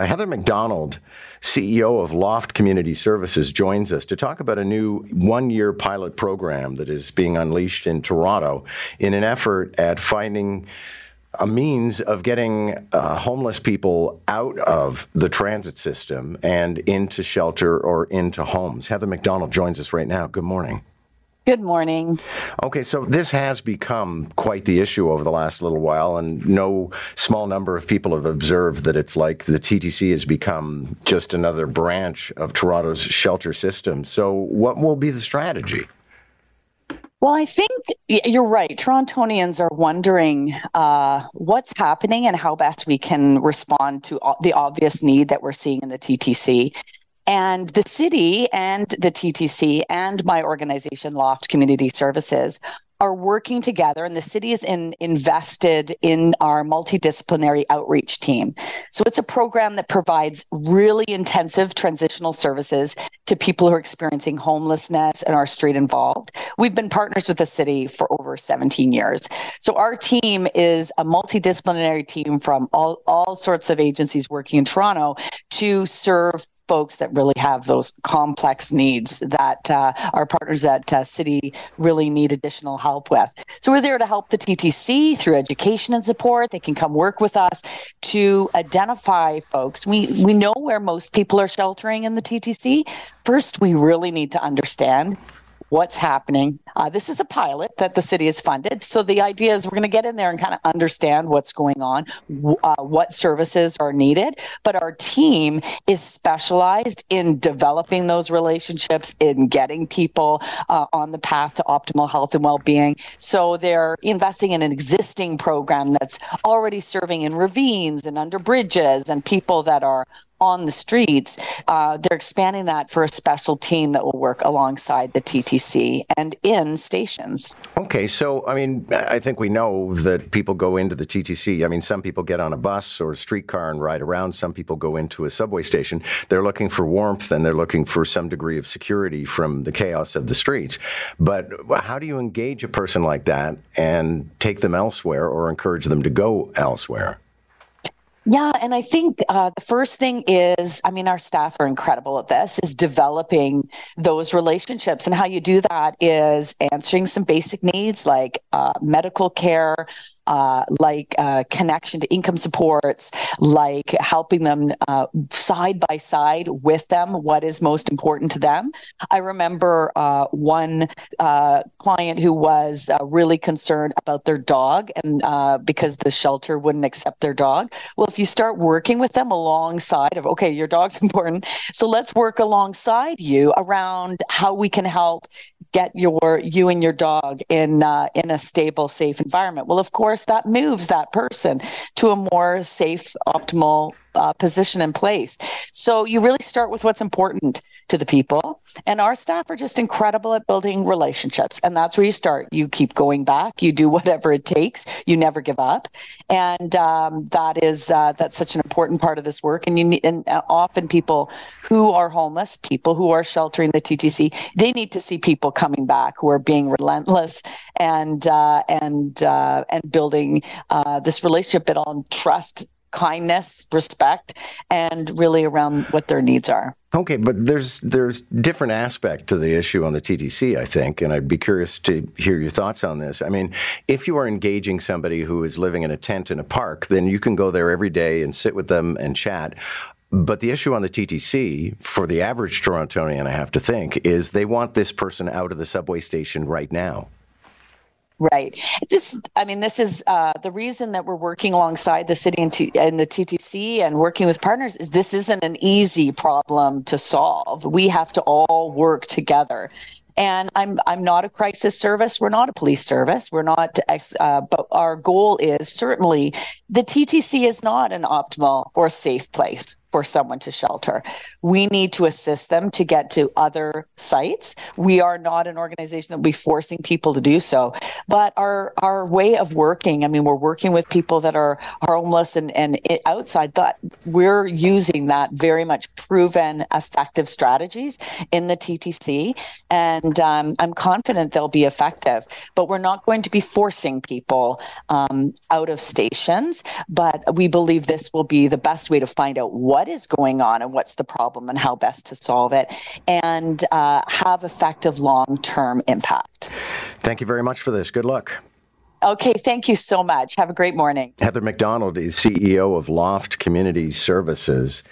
Heather McDonald, CEO of Loft Community Services, joins us to talk about a new one year pilot program that is being unleashed in Toronto in an effort at finding a means of getting uh, homeless people out of the transit system and into shelter or into homes. Heather McDonald joins us right now. Good morning. Good morning. Okay, so this has become quite the issue over the last little while, and no small number of people have observed that it's like the TTC has become just another branch of Toronto's shelter system. So, what will be the strategy? Well, I think you're right. Torontonians are wondering uh, what's happening and how best we can respond to the obvious need that we're seeing in the TTC. And the city and the TTC and my organization, Loft Community Services, are working together and the city is in, invested in our multidisciplinary outreach team. So it's a program that provides really intensive transitional services to people who are experiencing homelessness and are street involved. We've been partners with the city for over 17 years. So our team is a multidisciplinary team from all, all sorts of agencies working in Toronto to serve folks that really have those complex needs that uh, our partners at uh, City really need additional help with. So we're there to help the TTC through education and support. They can come work with us to identify folks. We we know where most people are sheltering in the TTC. First, we really need to understand what's happening. Uh, this is a pilot that the city has funded. So the idea is we're going to get in there and kind of understand what's going on, uh, what services are needed. But our team is specialized in developing those relationships, in getting people uh, on the path to optimal health and well being. So they're investing in an existing program that's already serving in ravines and under bridges and people that are on the streets, uh, they're expanding that for a special team that will work alongside the TTC and in stations. Okay, so I mean, I think we know that people go into the TTC. I mean, some people get on a bus or a streetcar and ride around. Some people go into a subway station. They're looking for warmth and they're looking for some degree of security from the chaos of the streets. But how do you engage a person like that and take them elsewhere or encourage them to go elsewhere? Yeah, and I think uh, the first thing is, I mean, our staff are incredible at this, is developing those relationships. And how you do that is answering some basic needs like uh, medical care, uh, like uh, connection to income supports, like helping them uh, side by side with them what is most important to them. I remember uh, one uh, client who was uh, really concerned about their dog and because the shelter wouldn't accept their dog. Well, if you start working with them alongside of, okay, your dog's important, so let's work alongside you around how we can help get your you and your dog in uh, in a stable, safe environment. Well, of course, that moves that person to a more safe, optimal uh, position and place. So you really start with what's important to the people. And our staff are just incredible at building relationships. And that's where you start. You keep going back, you do whatever it takes, you never give up. And um, that is, uh, that's such an important part of this work. And you need, and uh, often people who are homeless, people who are sheltering the TTC, they need to see people coming back who are being relentless and, uh, and, uh, and building uh, this relationship built on trust kindness, respect, and really around what their needs are. Okay, but there's there's different aspect to the issue on the TTC, I think, and I'd be curious to hear your thoughts on this. I mean, if you are engaging somebody who is living in a tent in a park, then you can go there every day and sit with them and chat. But the issue on the TTC for the average Torontonian, I have to think, is they want this person out of the subway station right now. Right. This, I mean, this is uh, the reason that we're working alongside the city and, T- and the TTC and working with partners is this isn't an easy problem to solve. We have to all work together. And I'm I'm not a crisis service. We're not a police service. We're not. Ex, uh, but our goal is certainly the TTC is not an optimal or safe place for someone to shelter. We need to assist them to get to other sites. We are not an organization that will be forcing people to do so. But our our way of working, I mean, we're working with people that are, homeless and, and outside that we're using that very much proven effective strategies in the TTC. And um, I'm confident they'll be effective, but we're not going to be forcing people um, out of stations. But we believe this will be the best way to find out what what is going on and what's the problem and how best to solve it and uh, have effective long term impact. Thank you very much for this. Good luck. Okay, thank you so much. Have a great morning. Heather McDonald is CEO of Loft Community Services.